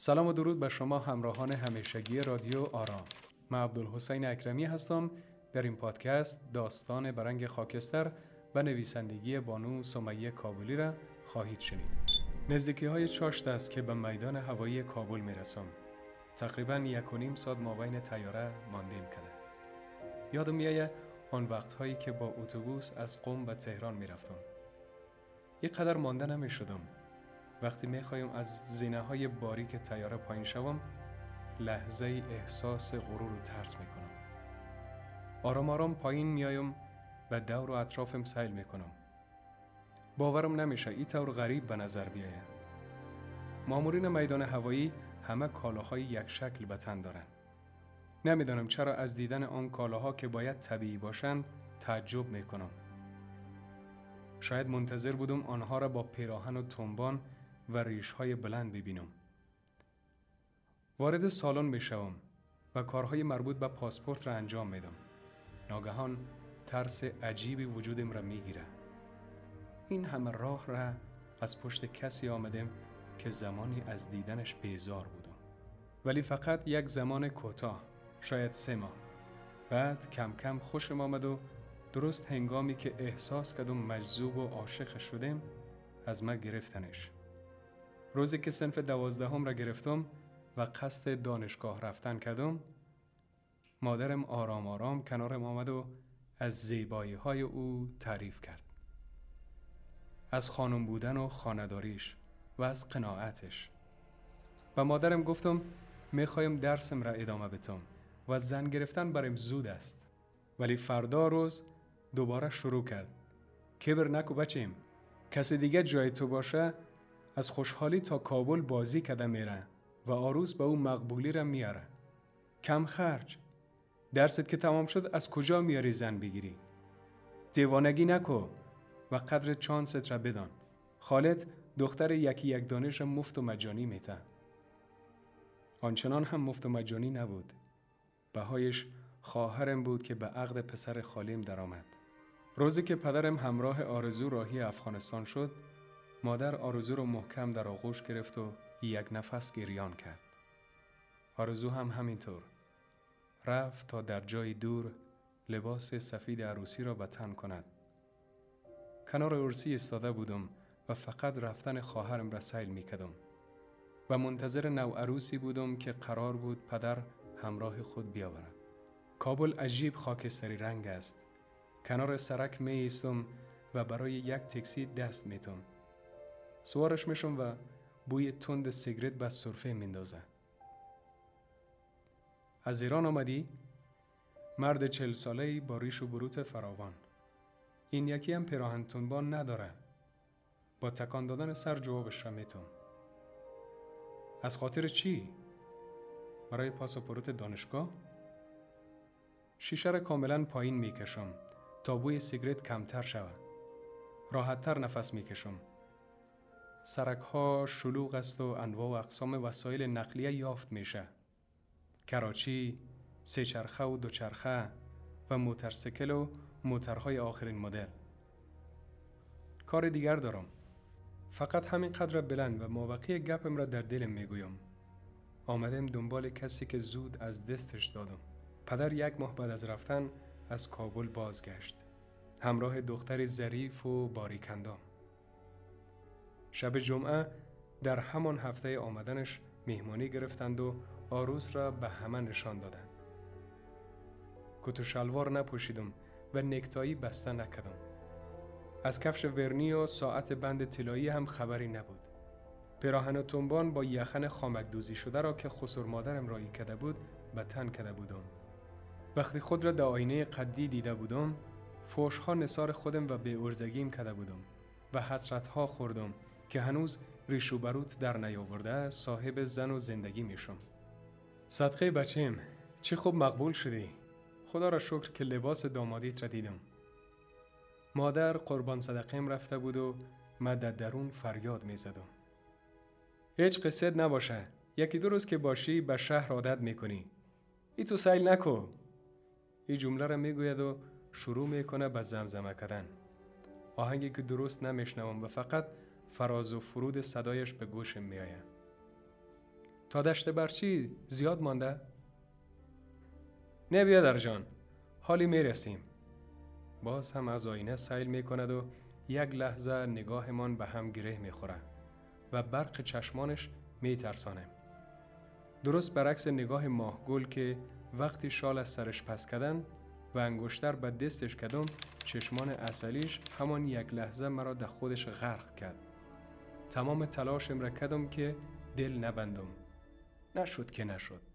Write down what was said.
سلام و درود به شما همراهان همیشگی رادیو آرام من عبدالحسین اکرمی هستم در این پادکست داستان برنگ خاکستر و نویسندگی بانو سمیه کابلی را خواهید شنید نزدیکی های چاشت است که به میدان هوایی کابل می رسم. تقریبا یک و نیم ساعت مابین تیاره ماندیم کرده یادم میآید آن وقتهایی که با اتوبوس از قم به تهران می رفتم. یک قدر مانده نمی. وقتی می خواهیم از زینه های باریک تیاره پایین شوم لحظه احساس غرور و ترس می کنم. آرام آرام پایین میایم و دور و اطرافم سیل می کنم. باورم نمیشه ای طور غریب به نظر بیاید. مامورین میدان هوایی همه کالاهای یک شکل به تن دارند. نمی‌دانم چرا از دیدن آن کالاها که باید طبیعی باشند تعجب می کنم. شاید منتظر بودم آنها را با پیراهن و تنبان و ریشهای بلند ببینم. وارد سالن می شوم و کارهای مربوط به پاسپورت را انجام میدم. ناگهان ترس عجیبی وجودم را می‌گیره. این همه راه را از پشت کسی آمدم که زمانی از دیدنش بیزار بودم. ولی فقط یک زمان کوتاه شاید سه ماه بعد کم کم خوشم آمد و درست هنگامی که احساس کردم مجذوب و عاشق شدم از من گرفتنش روزی که سنف دوازدهم را گرفتم و قصد دانشگاه رفتن کردم مادرم آرام آرام کنارم آمد و از زیبایی های او تعریف کرد. از خانم بودن و خانداریش و از قناعتش. و مادرم گفتم می‌خوایم درسم را ادامه بتم و زن گرفتن بریم زود است. ولی فردا روز دوباره شروع کرد. کبر نکو بچیم کسی دیگه جای تو باشه از خوشحالی تا کابل بازی کده میره و آروز به او مقبولی را میاره. کم خرج. درست که تمام شد از کجا میاری زن بگیری؟ دیوانگی نکو و قدر چانست را بدان. خالد دختر یکی یک دانش مفت و مجانی میته. آنچنان هم مفت و مجانی نبود. بهایش خواهرم بود که به عقد پسر خالیم درآمد. روزی که پدرم همراه آرزو راهی افغانستان شد مادر آرزو رو محکم در آغوش گرفت و یک نفس گریان کرد. آرزو هم همینطور. رفت تا در جای دور لباس سفید عروسی را به تن کند. کنار عرسی استاده بودم و فقط رفتن خواهرم را سیل می کدم. و منتظر نو عروسی بودم که قرار بود پدر همراه خود بیاورد. کابل عجیب خاکستری رنگ است. کنار سرک می ایستم و برای یک تکسی دست میتم. سوارش میشم و بوی تند سیگرت به صرفه میندازه. از ایران آمدی؟ مرد چل ساله با ریش و بروت فراوان. این یکی هم پیراهن تنبان نداره. با تکان دادن سر جوابش را میتم. از خاطر چی؟ برای پاسپورت دانشگاه؟ شیشه را کاملا پایین می‌کشم تا بوی سیگرت کمتر شود. راحتتر نفس می‌کشم. سرک ها شلوغ است و انواع و اقسام وسایل نقلیه یافت میشه. کراچی، سه چرخه و دوچرخه و موترسیکل و موترهای آخرین مدل. کار دیگر دارم. فقط همین قدر بلند و مابقی گپم را در دلم می‌گویم. آمدم دنبال کسی که زود از دستش دادم. پدر یک ماه بعد از رفتن از کابل بازگشت. همراه دختری ظریف و باریکندام. شب جمعه در همان هفته آمدنش مهمانی گرفتند و آروس را به همه نشان دادند. کت و شلوار نپوشیدم و نکتایی بسته نکردم. از کفش ورنی و ساعت بند طلایی هم خبری نبود. پیراهن و تنبان با یخن خامک دوزی شده را که خسر مادرم رایی کرده بود به تن کرده بودم. وقتی خود را در آینه قدی دیده بودم فوش ها نصار خودم و به ارزگیم کرده بودم و حسرت ها خوردم که هنوز ریش و بروت در نیاورده صاحب زن و زندگی میشم. صدقه بچیم چه خوب مقبول شدی. خدا را شکر که لباس دامادیت را دیدم. مادر قربان صدقیم رفته بود و من در درون فریاد می زدم. هیچ قصد نباشه. یکی دو روز که باشی به شهر عادت می‌کنی. ای تو سیل نکو. این جمله را می‌گوید و شروع می‌کنه به زمزمه کردن. آهنگی که درست نمیشنوم و فقط فراز و فرود صدایش به گوشم میآید تا دشت برچی زیاد مانده؟ نه بیادر جان حالی می‌رسیم باز هم از آینه سیل می کند و یک لحظه نگاهمان به هم گره می خوره و برق چشمانش می ترسانه. درست برعکس نگاه ماهگل که وقتی شال از سرش پس کردن و انگشتر به دستش کدم چشمان اصلیش همان یک لحظه مرا در خودش غرق کرد تمام تلاشم را کدم که دل نبندم. نشد که نشد.